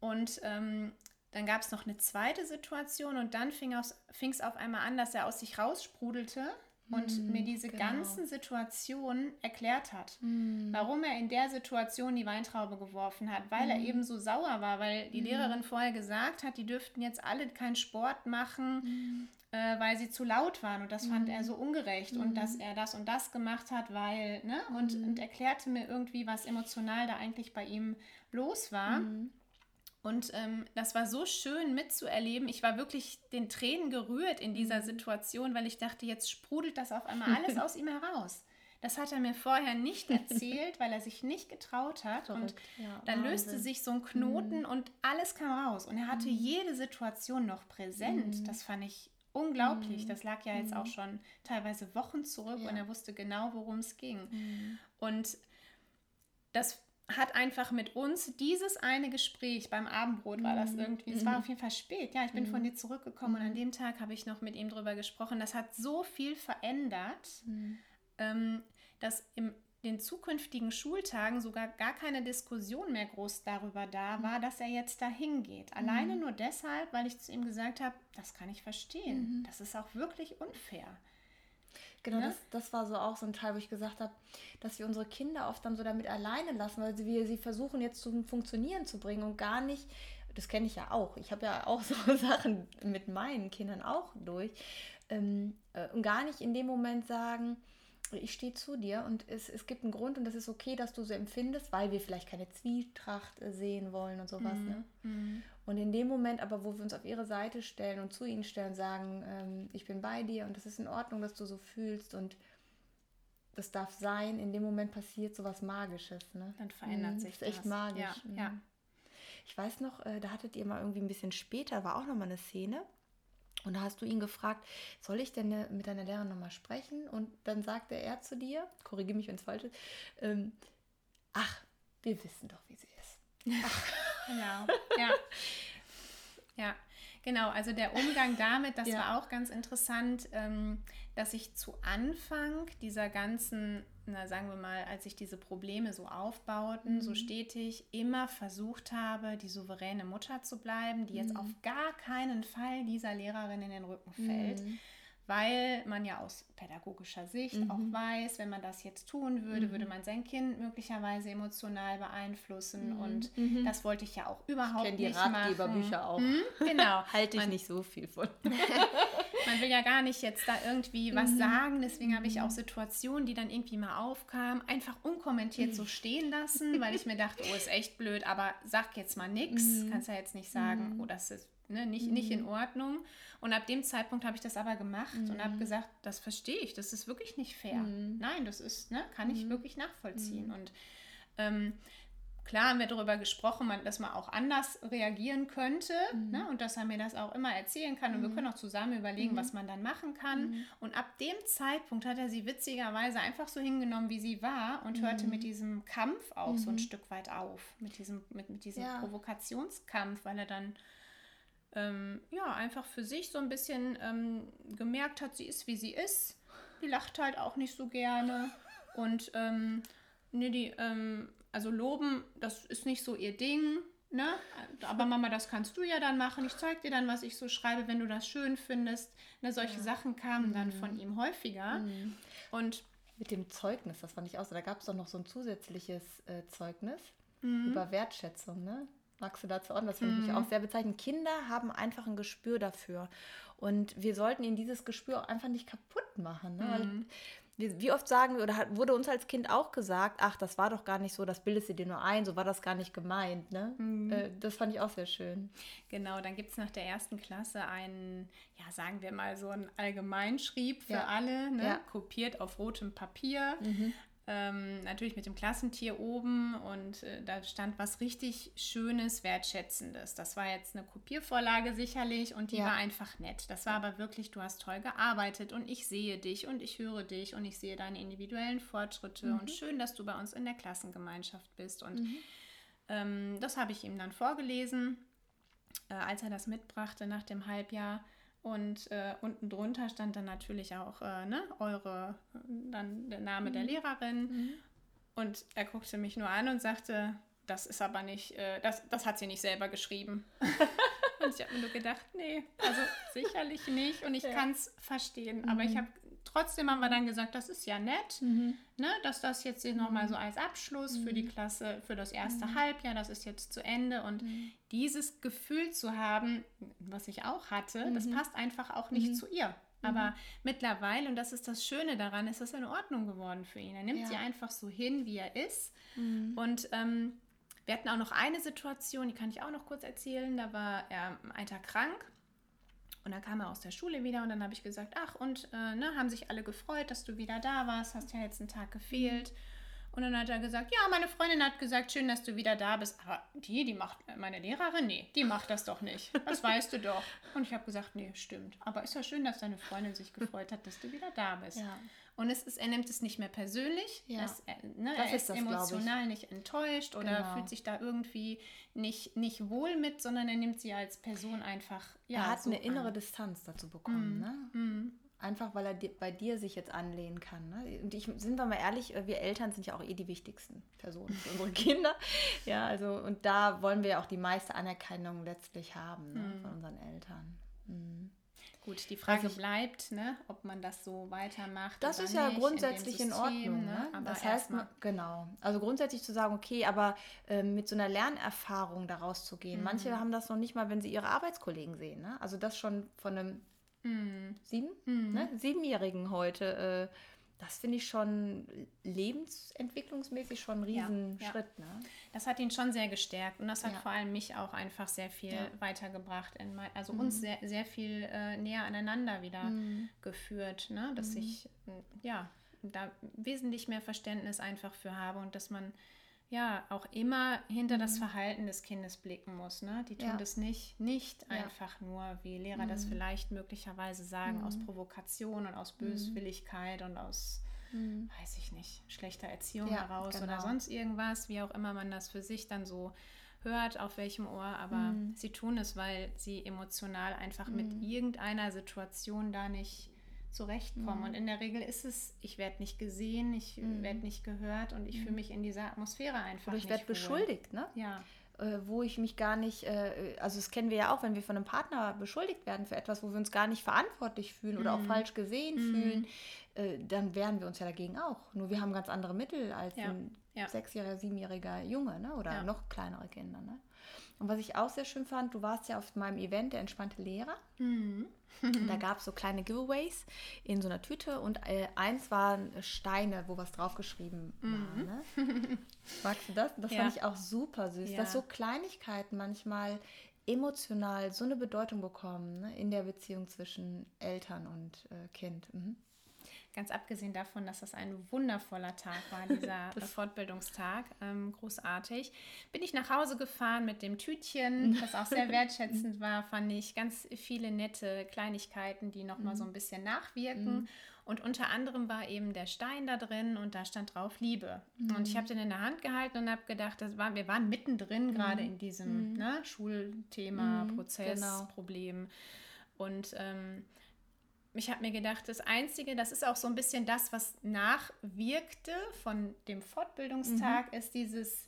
Und ähm, dann gab es noch eine zweite Situation und dann fing es auf einmal an, dass er aus sich raussprudelte und mm, mir diese genau. ganzen Situationen erklärt hat. Mm. Warum er in der Situation die Weintraube geworfen hat, weil mm. er eben so sauer war, weil die Lehrerin vorher gesagt hat, die dürften jetzt alle keinen Sport machen, äh, weil sie zu laut waren und das fand er so ungerecht und dass er das und das gemacht hat, weil, ne, und, und erklärte mir irgendwie, was emotional da eigentlich bei ihm los war. Und ähm, das war so schön mitzuerleben. Ich war wirklich den Tränen gerührt in dieser mhm. Situation, weil ich dachte, jetzt sprudelt das auf einmal alles aus ihm heraus. Das hat er mir vorher nicht erzählt, weil er sich nicht getraut hat. Verrückt. Und ja, dann Wahnsinn. löste sich so ein Knoten mhm. und alles kam raus. Und er hatte mhm. jede Situation noch präsent. Mhm. Das fand ich unglaublich. Mhm. Das lag ja jetzt auch mhm. schon teilweise Wochen zurück ja. und er wusste genau, worum es ging. Und das hat einfach mit uns dieses eine Gespräch beim Abendbrot war das mhm. irgendwie. Es war mhm. auf jeden Fall spät. Ja, ich bin von mhm. dir zurückgekommen und an dem Tag habe ich noch mit ihm drüber gesprochen. Das hat so viel verändert, ähm, dass in den zukünftigen Schultagen sogar gar keine Diskussion mehr groß darüber da war, dass er jetzt dahin geht. Alleine nur deshalb, weil ich zu ihm gesagt habe, das kann ich verstehen. Das ist auch wirklich unfair. Genau, ne? das, das war so auch so ein Teil, wo ich gesagt habe, dass wir unsere Kinder oft dann so damit alleine lassen, weil wir sie versuchen jetzt zum Funktionieren zu bringen und gar nicht, das kenne ich ja auch, ich habe ja auch so Sachen mit meinen Kindern auch durch ähm, äh, und gar nicht in dem Moment sagen, ich stehe zu dir und es, es gibt einen Grund und das ist okay, dass du so empfindest, weil wir vielleicht keine Zwietracht äh, sehen wollen und sowas. Mhm. Ne? Mhm. Und in dem Moment aber, wo wir uns auf ihre Seite stellen und zu ihnen stellen, sagen, ähm, ich bin bei dir und das ist in Ordnung, dass du so fühlst und das darf sein, in dem Moment passiert so was Magisches. Ne? Dann verändert mhm, sich das. Das ist echt magisch. Ja, mhm. ja. Ich weiß noch, äh, da hattet ihr mal irgendwie ein bisschen später, war auch nochmal eine Szene, und da hast du ihn gefragt, soll ich denn äh, mit deiner Lehrerin nochmal sprechen? Und dann sagte er zu dir, korrigiere mich, wenn es falsch ist, ähm, ach, wir wissen doch, wie sie ist. Genau, ja. Ja, genau. Also der Umgang damit, das ja. war auch ganz interessant, ähm, dass ich zu Anfang dieser ganzen na, sagen wir mal, als sich diese Probleme so aufbauten, mhm. so stetig immer versucht habe, die souveräne Mutter zu bleiben, die jetzt mhm. auf gar keinen Fall dieser Lehrerin in den Rücken fällt. Mhm. Weil man ja aus pädagogischer Sicht auch mhm. weiß, wenn man das jetzt tun würde, würde mhm. man sein Kind möglicherweise emotional beeinflussen. Mhm. Und das wollte ich ja auch überhaupt ich nicht machen. die Ratgeberbücher auch. Genau. Halte ich man, nicht so viel von. man will ja gar nicht jetzt da irgendwie was mhm. sagen. Deswegen habe ich auch Situationen, die dann irgendwie mal aufkamen, einfach unkommentiert so stehen lassen, weil ich mir dachte, oh, ist echt blöd, aber sag jetzt mal nichts. Mhm. Kannst ja jetzt nicht sagen, mhm. oh, das ist ne, nicht, nicht in Ordnung. Und ab dem Zeitpunkt habe ich das aber gemacht und habe gesagt, das verstehe ich, das ist wirklich nicht fair. Nein, das ist, ne, kann ich wirklich nachvollziehen. Und ähm, klar haben wir darüber gesprochen, dass man auch anders reagieren könnte mhm. ne? und dass er mir das auch immer erzählen kann und wir mhm. können auch zusammen überlegen, mhm. was man dann machen kann. Mhm. Und ab dem Zeitpunkt hat er sie witzigerweise einfach so hingenommen, wie sie war und hörte mit diesem Kampf auch so ein Stück weit auf, mit diesem, mit, mit diesem ja. Provokationskampf, weil er dann ähm, ja, einfach für sich so ein bisschen ähm, gemerkt hat, sie ist, wie sie ist. Die lacht halt auch nicht so gerne. Und ähm, nee, die, ähm, also loben, das ist nicht so ihr Ding. Ne? Aber Mama, das kannst du ja dann machen. Ich zeige dir dann, was ich so schreibe, wenn du das schön findest. Ne, solche ja. Sachen kamen dann von mhm. ihm häufiger. Mhm. Und mit dem Zeugnis, das fand ich auch so. Da gab es doch noch so ein zusätzliches äh, Zeugnis mhm. über Wertschätzung. Ne? Magst du dazu auch? Das finde ich mhm. auch sehr bezeichnend. Kinder haben einfach ein Gespür dafür. Und wir sollten ihnen dieses Gespür auch einfach nicht kaputt machen. Ne? Mhm. Wie, wie, oft sagen wir, oder hat, wurde uns als Kind auch gesagt, ach, das war doch gar nicht so, das bildest du dir nur ein, so war das gar nicht gemeint. Ne? Mhm. Äh, das fand ich auch sehr schön. Genau, dann gibt es nach der ersten Klasse einen, ja, sagen wir mal so ein Allgemeinschrieb für ja. alle, ne? ja. kopiert auf rotem Papier. Mhm ähm, natürlich mit dem Klassentier oben und äh, da stand was richtig Schönes, Wertschätzendes. Das war jetzt eine Kopiervorlage sicherlich und die ja. war einfach nett. Das war aber wirklich, du hast toll gearbeitet und ich sehe dich und ich höre dich und ich sehe deine individuellen Fortschritte mhm. und schön, dass du bei uns in der Klassengemeinschaft bist. Und mhm. ähm, das habe ich ihm dann vorgelesen, äh, als er das mitbrachte nach dem Halbjahr. Und äh, unten drunter stand dann natürlich auch äh, ne, eure, dann der Name mhm. der Lehrerin. Mhm. Und er guckte mich nur an und sagte, das ist aber nicht, äh, das, das hat sie nicht selber geschrieben. und ich habe mir nur gedacht, nee, also sicherlich nicht. Und ich ja. kann es verstehen. Mhm. Aber ich habe trotzdem haben wir dann gesagt, das ist ja nett, mhm. ne, dass das jetzt hier nochmal so als Abschluss mhm. für die mhm. Klasse, für das erste mhm. Halbjahr, das ist jetzt zu Ende. Und mhm. dieses Gefühl zu haben, was ich auch hatte, das mhm. passt einfach auch nicht zu ihr. Aber mittlerweile, und das ist das Schöne daran, ist das in Ordnung geworden für ihn. Er nimmt ja. sie einfach so hin, wie er ist. Und ähm, wir hatten auch noch eine Situation, die kann ich auch noch kurz erzählen. Da war er einen Tag krank und dann kam er aus der Schule wieder und dann habe ich gesagt, ach, und äh, ne, haben sich alle gefreut, dass du wieder da warst, hast ja jetzt einen Tag gefehlt. Und dann hat er gesagt, ja, meine Freundin hat gesagt, schön, dass du wieder da bist. Aber die, die macht, meine Lehrerin, nee, die macht das doch nicht. Das weißt du doch. Und ich habe gesagt, nee, stimmt. Aber ist ja schön, dass deine Freundin sich gefreut hat, dass du wieder da bist. Ja. Und es ist, er nimmt es nicht mehr persönlich. Ja. Es, äh, ne, er ist, das, emotional nicht enttäuscht oder genau. fühlt sich da irgendwie nicht, nicht wohl mit, sondern er nimmt sie als Person einfach. Ja, er hat so eine innere an. Distanz dazu bekommen. Mm. Ne? Mm. Einfach weil er bei dir sich jetzt anlehnen kann. Ne? Und ich, sind wir mal ehrlich, äh, wir Eltern sind ja auch eh die wichtigsten Personen für unsere Kinder. Ja, also, und da wollen wir ja auch die meiste Anerkennung letztlich haben ne, mm. von unseren Eltern. Gut, die Frage ich, bleibt, ne, ob man das so weitermacht. Das ist ja grundsätzlich in, System, in Ordnung. Ne? ne? das heißt, man, genau. Also grundsätzlich zu sagen, okay, aber äh, mit so einer Lernerfahrung daraus zu gehen. Mhm. Manche haben das noch nicht mal, wenn sie ihre Arbeitskollegen sehen. Ne? Also das schon von einem mhm. sieben, mhm. Ne? siebenjährigen heute. Äh, das finde ich schon lebensentwicklungsmäßig schon ein Riesenschritt. Ja, ja. Ne? Das hat ihn schon sehr gestärkt und das hat ja. vor allem mich auch einfach sehr viel weitergebracht. Mein, also mhm. uns sehr, sehr viel äh, näher aneinander wieder mhm. geführt, ne? dass mhm. ich ja da wesentlich mehr Verständnis einfach für habe und dass man ja auch immer hinter mhm. das Verhalten des Kindes blicken muss. Ne? Die tun ja. das nicht, nicht ja. einfach nur, wie Lehrer mhm. das vielleicht möglicherweise sagen, mhm. aus Provokation und aus mhm. Böswilligkeit und aus, mhm. weiß ich nicht, schlechter Erziehung ja, heraus genau. oder sonst irgendwas, wie auch immer man das für sich dann so hört, auf welchem Ohr, aber mhm. sie tun es, weil sie emotional einfach mit irgendeiner Situation da nicht zurechtkommen. Mhm. Und in der Regel ist es, ich werde nicht gesehen, ich mhm. werde nicht gehört und ich mhm. fühle mich in dieser Atmosphäre einfach Oder ich werde beschuldigt, ne? Ja. Äh, wo ich mich gar nicht, äh, also das kennen wir ja auch, wenn wir von einem Partner beschuldigt werden für etwas, wo wir uns gar nicht verantwortlich fühlen oder auch mhm. falsch gesehen mhm. fühlen, äh, dann wehren wir uns ja dagegen auch. Nur wir haben ganz andere Mittel als ja. ein ja. sechsjähriger, siebenjähriger Junge ne? oder ja. noch kleinere Kinder. Ne? Und was ich auch sehr schön fand, du warst ja auf meinem Event, der entspannte Lehrer. Mhm. da gab es so kleine Giveaways in so einer Tüte und äh, eins waren Steine, wo was draufgeschrieben mhm. war. Ne? Magst du das? Das ja. fand ich auch super süß, ja. dass so Kleinigkeiten manchmal emotional so eine Bedeutung bekommen ne? in der Beziehung zwischen Eltern und äh, Kind. Mhm. Ganz abgesehen davon, dass das ein wundervoller Tag war, dieser Fortbildungstag, ähm, großartig, bin ich nach Hause gefahren mit dem Tütchen, das auch sehr wertschätzend war, fand ich ganz viele nette Kleinigkeiten, die nochmal mhm. so ein bisschen nachwirken. Mhm. Und unter anderem war eben der Stein da drin und da stand drauf Liebe. Mhm. Und ich habe den in der Hand gehalten und habe gedacht, das war, wir waren mittendrin mhm. gerade in diesem mhm. ne, Schulthema, mhm. Prozess, genau. Problem. Und ähm, ich habe mir gedacht, das Einzige, das ist auch so ein bisschen das, was nachwirkte von dem Fortbildungstag, mhm. ist dieses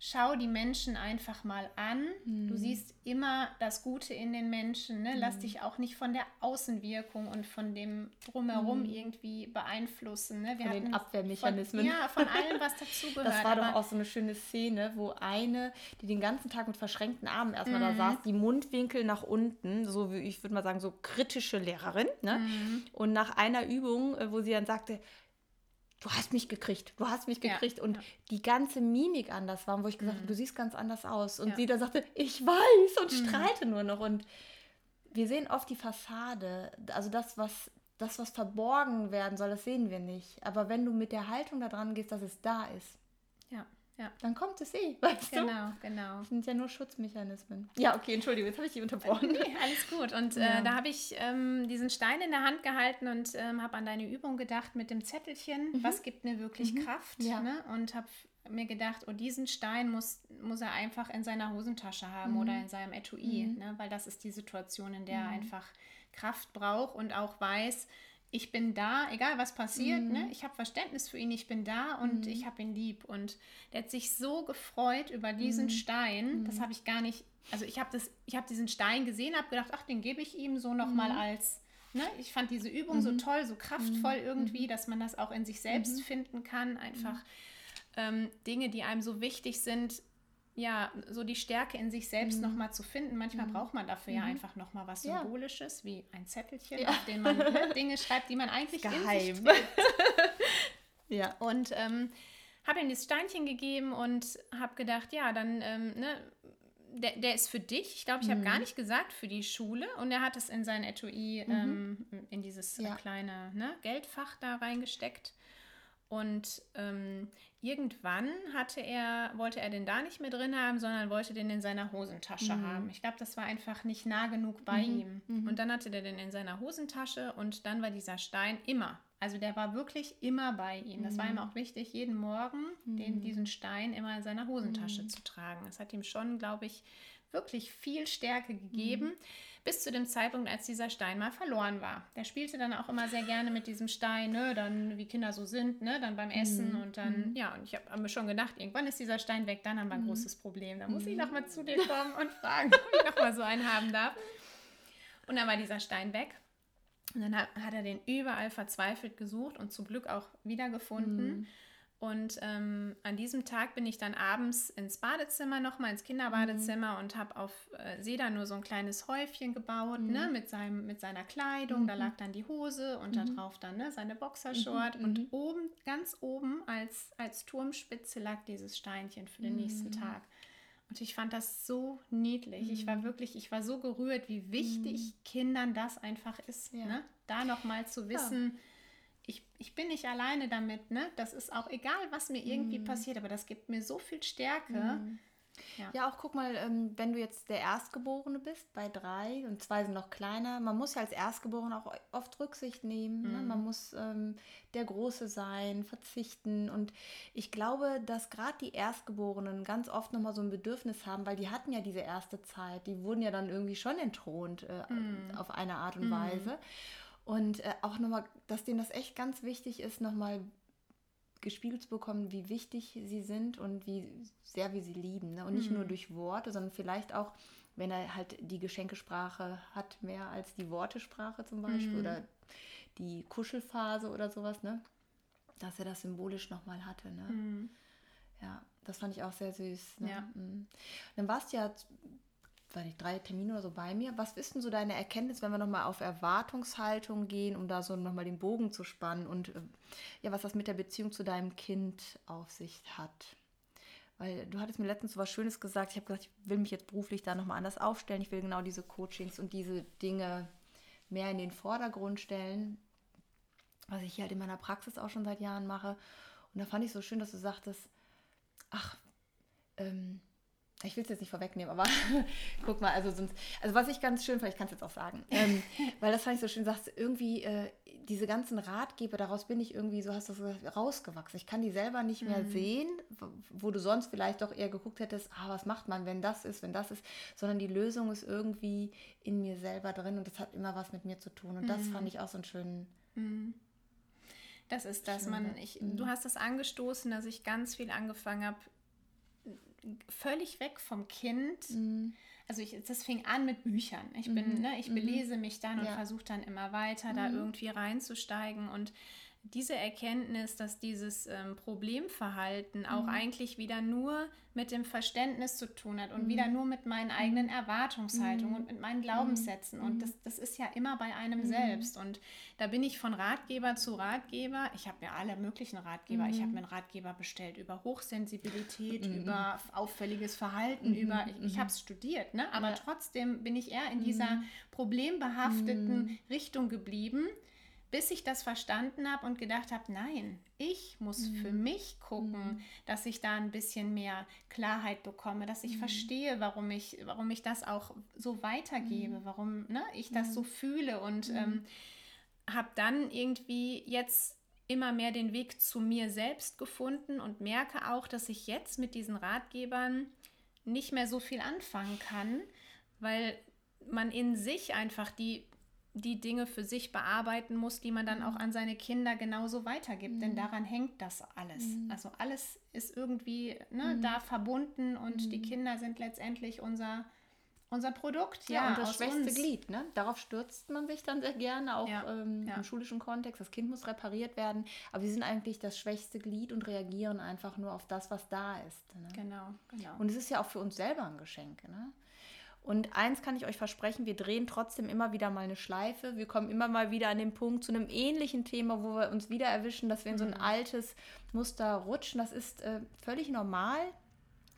schau die Menschen einfach mal an. Mhm. Du siehst immer das Gute in den Menschen. Ne? Lass mhm. dich auch nicht von der Außenwirkung und von dem Drumherum mhm. irgendwie beeinflussen. Ne? Wir von den Abwehrmechanismen. Von, ja, von allem, was dazugehört. Das war doch auch so eine schöne Szene, wo eine, die den ganzen Tag mit verschränkten Armen erstmal da mhm. saß, die Mundwinkel nach unten, so wie ich würde mal sagen, so kritische Lehrerin. Ne? Mhm. Und nach einer Übung, äh, wo sie dann sagte, du hast mich gekriegt, du hast mich gekriegt. Ja, und ja. die ganze Mimik anders war, wo ich gesagt habe, mhm. du siehst ganz anders aus. Und ja. sie dann sagte, ich weiß und mhm. strahlte nur noch. Und wir sehen oft die Fassade, also das, was das, was verborgen werden soll, das sehen wir nicht. Aber wenn du mit der Haltung da dran gehst, dass es da ist, ja. Ja. Dann kommt es eh, weißt genau, du? Genau, genau. Das sind ja nur Schutzmechanismen. Ja, okay, Entschuldigung, jetzt habe ich dich unterbrochen. Nee, alles gut. Und äh, ja. äh, da habe ich ähm, diesen Stein in der Hand gehalten und ähm, habe an deine Übung gedacht mit dem Zettelchen. Mhm. Was gibt mir wirklich mhm. Kraft? Ja. Ne? Und habe mir gedacht, oh, diesen Stein muss, muss er einfach in seiner Hosentasche haben mhm. oder in seinem Etui, mhm. ne? weil das ist die Situation, in der er mhm. einfach Kraft braucht und auch weiß, ich bin da, egal was passiert, mhm. ne? ich habe Verständnis für ihn, ich bin da und mhm. ich habe ihn lieb. Und der hat sich so gefreut über diesen mhm. Stein, das mhm. habe ich gar nicht, also ich habe hab diesen Stein gesehen, habe gedacht, ach, den gebe ich ihm so nochmal mhm. als, ne? ich fand diese Übung so mhm. toll, so kraftvoll irgendwie, dass man das auch in sich selbst finden kann, einfach ähm, Dinge, die einem so wichtig sind, ja, so die Stärke in sich selbst mhm. nochmal zu finden. Manchmal mhm. braucht man dafür mhm. ja einfach nochmal was Symbolisches, ja. wie ein Zettelchen, ja. auf dem man ne, Dinge schreibt, die man eigentlich Geheim. ja. Und ähm, habe ihm das Steinchen gegeben und habe gedacht, ja, dann, ähm, ne, der, der ist für dich. Ich glaube, ich habe gar mhm. nicht gesagt für die Schule. Und er hat es in sein Etui, mhm. ähm, in dieses ja. kleine ne, Geldfach da reingesteckt. Und ähm, irgendwann hatte er, wollte er den da nicht mehr drin haben, sondern wollte den in seiner Hosentasche mhm. haben. Ich glaube, das war einfach nicht nah genug bei mhm. ihm. Mhm. Und dann hatte der den in seiner Hosentasche und dann war dieser Stein immer. Also der war wirklich immer bei ihm. Das war ihm mhm. auch wichtig, jeden Morgen den, mhm. diesen Stein immer in seiner Hosentasche mhm. zu tragen. Das hat ihm schon, glaube ich, wirklich viel Stärke gegeben bis zu dem Zeitpunkt, als dieser Stein mal verloren war. Der spielte dann auch immer sehr gerne mit diesem Stein, ne, dann wie Kinder so sind, ne, dann beim Essen mhm. und dann, mhm. ja, und ich habe mir schon gedacht, irgendwann ist dieser Stein weg, dann haben wir ein mhm. großes Problem. Da muss ich mhm. nochmal zu dir kommen und fragen, ob ich nochmal so einen haben darf. Und dann war dieser Stein weg. Und dann hat, hat, er den überall verzweifelt gesucht und zum Glück auch wiedergefunden. Mhm. Und ähm, an diesem Tag bin ich dann abends ins Badezimmer, nochmal ins Kinderbadezimmer mhm. und habe auf äh, Seda nur so ein kleines Häufchen gebaut, ne, mhm. ne, mit, seinem, mit seiner Kleidung. Mhm. Da lag dann die Hose und mhm. da drauf dann ne, seine Boxershort. Mhm. Und mhm. oben, ganz oben als, als Turmspitze lag dieses Steinchen für den nächsten Tag. Und ich fand das so niedlich. Ich war wirklich, ich war so gerührt, wie wichtig Kindern das einfach ist. Ja. Ne? Da nochmal zu wissen, ja ich, ich bin nicht alleine damit, ne? Das ist auch egal, was mir irgendwie mm. passiert, aber das gibt mir so viel Stärke. Mm. Ja. ja. auch guck mal, ähm, wenn du jetzt der Erstgeborene bist, bei drei und zwei sind noch kleiner, man muss ja als Erstgeborene auch oft Rücksicht nehmen. Mm. Ne? Man mhm. muss ähm, der Große sein, verzichten. Und ich glaube, dass gerade die Erstgeborenen ganz oft nochmal so ein Bedürfnis haben, weil die hatten ja diese erste Zeit, die wurden ja dann irgendwie schon entthront äh, mhm. auf eine Art und mhm. Weise. Und äh, auch nochmal, dass denen das echt ganz wichtig ist, nochmal gespiegelt zu bekommen, wie wichtig sie sind und wie sehr wir sie lieben. Ne? Und nicht mhm. nur durch Worte, sondern vielleicht auch, wenn er halt die Geschenkesprache hat, mehr als die Wortesprache zum Beispiel mhm. oder die Kuschelphase oder sowas, ne? dass er das symbolisch nochmal hatte. Ne? Mhm. Ja, das fand ich auch sehr süß. Ne? Ja. Mhm. Dann warst du ja weiß nicht, drei Termine oder so bei mir. Was ist denn so deine Erkenntnis, wenn wir nochmal auf Erwartungshaltung gehen, um da so nochmal den Bogen zu spannen und äh, ja, was das mit der Beziehung zu deinem Kind auf sich hat? Weil du hattest mir letztens so was Schönes gesagt. Ich habe gesagt, ich will mich jetzt beruflich da nochmal anders aufstellen. Ich will genau diese Coachings und diese Dinge mehr in den Vordergrund stellen. was ich halt in meiner Praxis auch schon seit Jahren mache. Und da fand ich so schön, dass du sagtest, ach, ähm, ich will es jetzt nicht vorwegnehmen, aber guck mal, also sonst, also was ich ganz schön fand, ich kann es jetzt auch sagen, ähm, weil das fand ich so schön, sagst irgendwie äh, diese ganzen Ratgeber, daraus bin ich irgendwie, so hast du gesagt, rausgewachsen. Ich kann die selber nicht mehr mhm. sehen, wo du sonst vielleicht doch eher geguckt hättest, ah, was macht man, wenn das ist, wenn das ist, sondern die Lösung ist irgendwie in mir selber drin und das hat immer was mit mir zu tun und mhm. das fand ich auch so einen schönen mhm. Das ist das, man, ich, du mhm. hast das angestoßen, dass ich ganz viel angefangen habe, völlig weg vom Kind. Mhm. Also ich, das fing an mit Büchern. Ich bin, mhm. ne, ich belese mhm. mich dann und ja. versuche dann immer weiter da mhm. irgendwie reinzusteigen und diese Erkenntnis, dass dieses ähm, Problemverhalten auch mhm. eigentlich wieder nur mit dem Verständnis zu tun hat und mhm. wieder nur mit meinen eigenen mhm. Erwartungshaltungen und mit meinen Glaubenssätzen. Und das, das ist ja immer bei einem selbst. Und da bin ich von Ratgeber zu Ratgeber. Ich habe mir alle möglichen Ratgeber. Ich habe mir einen Ratgeber bestellt über Hochsensibilität, über auffälliges Verhalten, über, ich, ich habe es studiert, ne? aber ja. trotzdem bin ich eher in dieser problembehafteten Richtung geblieben bis ich das verstanden habe und gedacht habe, nein, ich muss mhm. für mich gucken, mhm. dass ich da ein bisschen mehr Klarheit bekomme, dass ich mhm. verstehe, warum ich, warum ich das auch so weitergebe, mhm. warum ne, ich das so fühle und mhm. ähm, habe dann irgendwie jetzt immer mehr den Weg zu mir selbst gefunden und merke auch, dass ich jetzt mit diesen Ratgebern nicht mehr so viel anfangen kann, weil man in sich einfach die die Dinge für sich bearbeiten muss, die man dann auch mhm. an seine Kinder genauso weitergibt. Mhm. Denn daran hängt das alles. Mhm. Also alles ist irgendwie ne, mhm. da verbunden und die mhm. Kinder sind letztendlich unser, unser Produkt. Ja, ja und das schwächste uns. Glied. Ne? Darauf stürzt man sich dann sehr gerne, auch ja. Ähm, ja. im schulischen Kontext. Das Kind muss repariert werden. Aber wir sind eigentlich das schwächste Glied und reagieren einfach nur auf das, was da ist. Ne? Genau, genau. Und es ist ja auch für uns selber ein Geschenk. Ne? Und eins kann ich euch versprechen, wir drehen trotzdem immer wieder mal eine Schleife. Wir kommen immer mal wieder an den Punkt zu einem ähnlichen Thema, wo wir uns wieder erwischen, dass wir in so ein mhm. altes Muster rutschen. Das ist äh, völlig normal.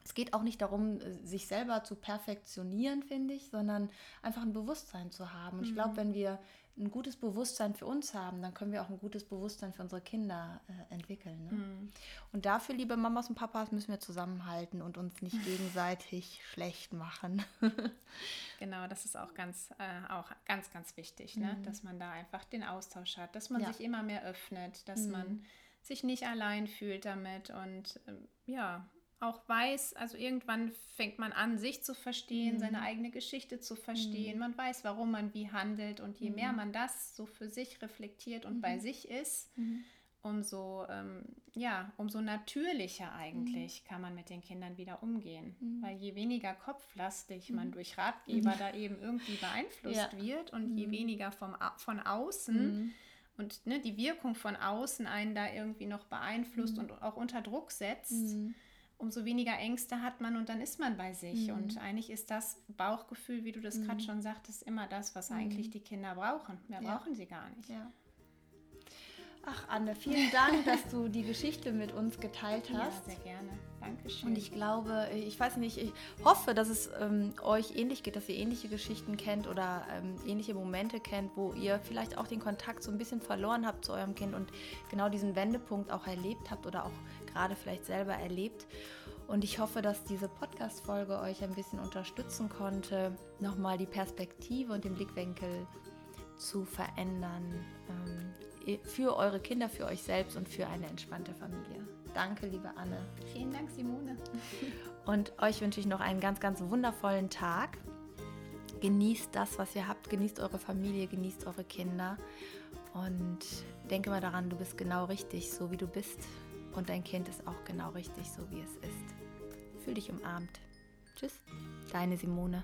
Es geht auch nicht darum, äh, sich selber zu perfektionieren, finde ich, sondern einfach ein Bewusstsein zu haben. Und ich glaube, mhm. wenn wir ein gutes Bewusstsein für uns haben, dann können wir auch ein gutes Bewusstsein für unsere Kinder äh, entwickeln. Ne? Mhm. Und dafür, liebe Mamas und Papas, müssen wir zusammenhalten und uns nicht gegenseitig schlecht machen. genau, das ist auch ganz, äh, auch ganz, ganz wichtig, ne? Mhm. dass man da einfach den Austausch hat, dass man ja. sich immer mehr öffnet, dass mhm. man sich nicht allein fühlt damit und äh, ja, auch weiß, also irgendwann fängt man an, sich zu verstehen, mhm. seine eigene Geschichte zu verstehen. Mhm. Man weiß, warum man wie handelt. Und je mhm. mehr man das so für sich reflektiert und bei mhm. sich ist, mhm. umso, ähm, ja, umso natürlicher eigentlich mhm. kann man mit den Kindern wieder umgehen. Weil je weniger kopflastig man durch Ratgeber da eben irgendwie beeinflusst ja. wird und je weniger vom, von außen und ne, die Wirkung von außen einen da irgendwie noch beeinflusst und auch unter Druck setzt, umso weniger Ängste hat man und dann ist man bei sich. Mhm. Und eigentlich ist das Bauchgefühl, wie du das mhm. gerade schon sagtest, immer das, was mhm. eigentlich die Kinder brauchen. Mehr ja. brauchen sie gar nicht. Ja. Ach, Anne, vielen Dank, dass du die Geschichte mit uns geteilt hast. Ja, sehr gerne. Dankeschön. Und ich glaube, ich weiß nicht, ich hoffe, dass es ähm, euch ähnlich geht, dass ihr ähnliche Geschichten kennt oder ähm, ähnliche Momente kennt, wo ihr vielleicht auch den Kontakt so ein bisschen verloren habt zu eurem Kind und genau diesen Wendepunkt auch erlebt habt oder auch gerade vielleicht selber erlebt. Und ich hoffe, dass diese Podcast-Folge euch ein bisschen unterstützen konnte, nochmal die Perspektive und den Blickwinkel zu verändern ähm, für eure Kinder, für euch selbst und für eine entspannte Familie. Danke, liebe Anne. Vielen Dank, Simone. Und euch wünsche ich noch einen ganz, ganz wundervollen Tag. Genießt das, was ihr habt, genießt eure Familie, genießt eure Kinder und denke mal daran, du bist genau richtig, so wie du bist. Und dein Kind ist auch genau richtig, so wie es ist. Fühl dich umarmt. Tschüss, deine Simone.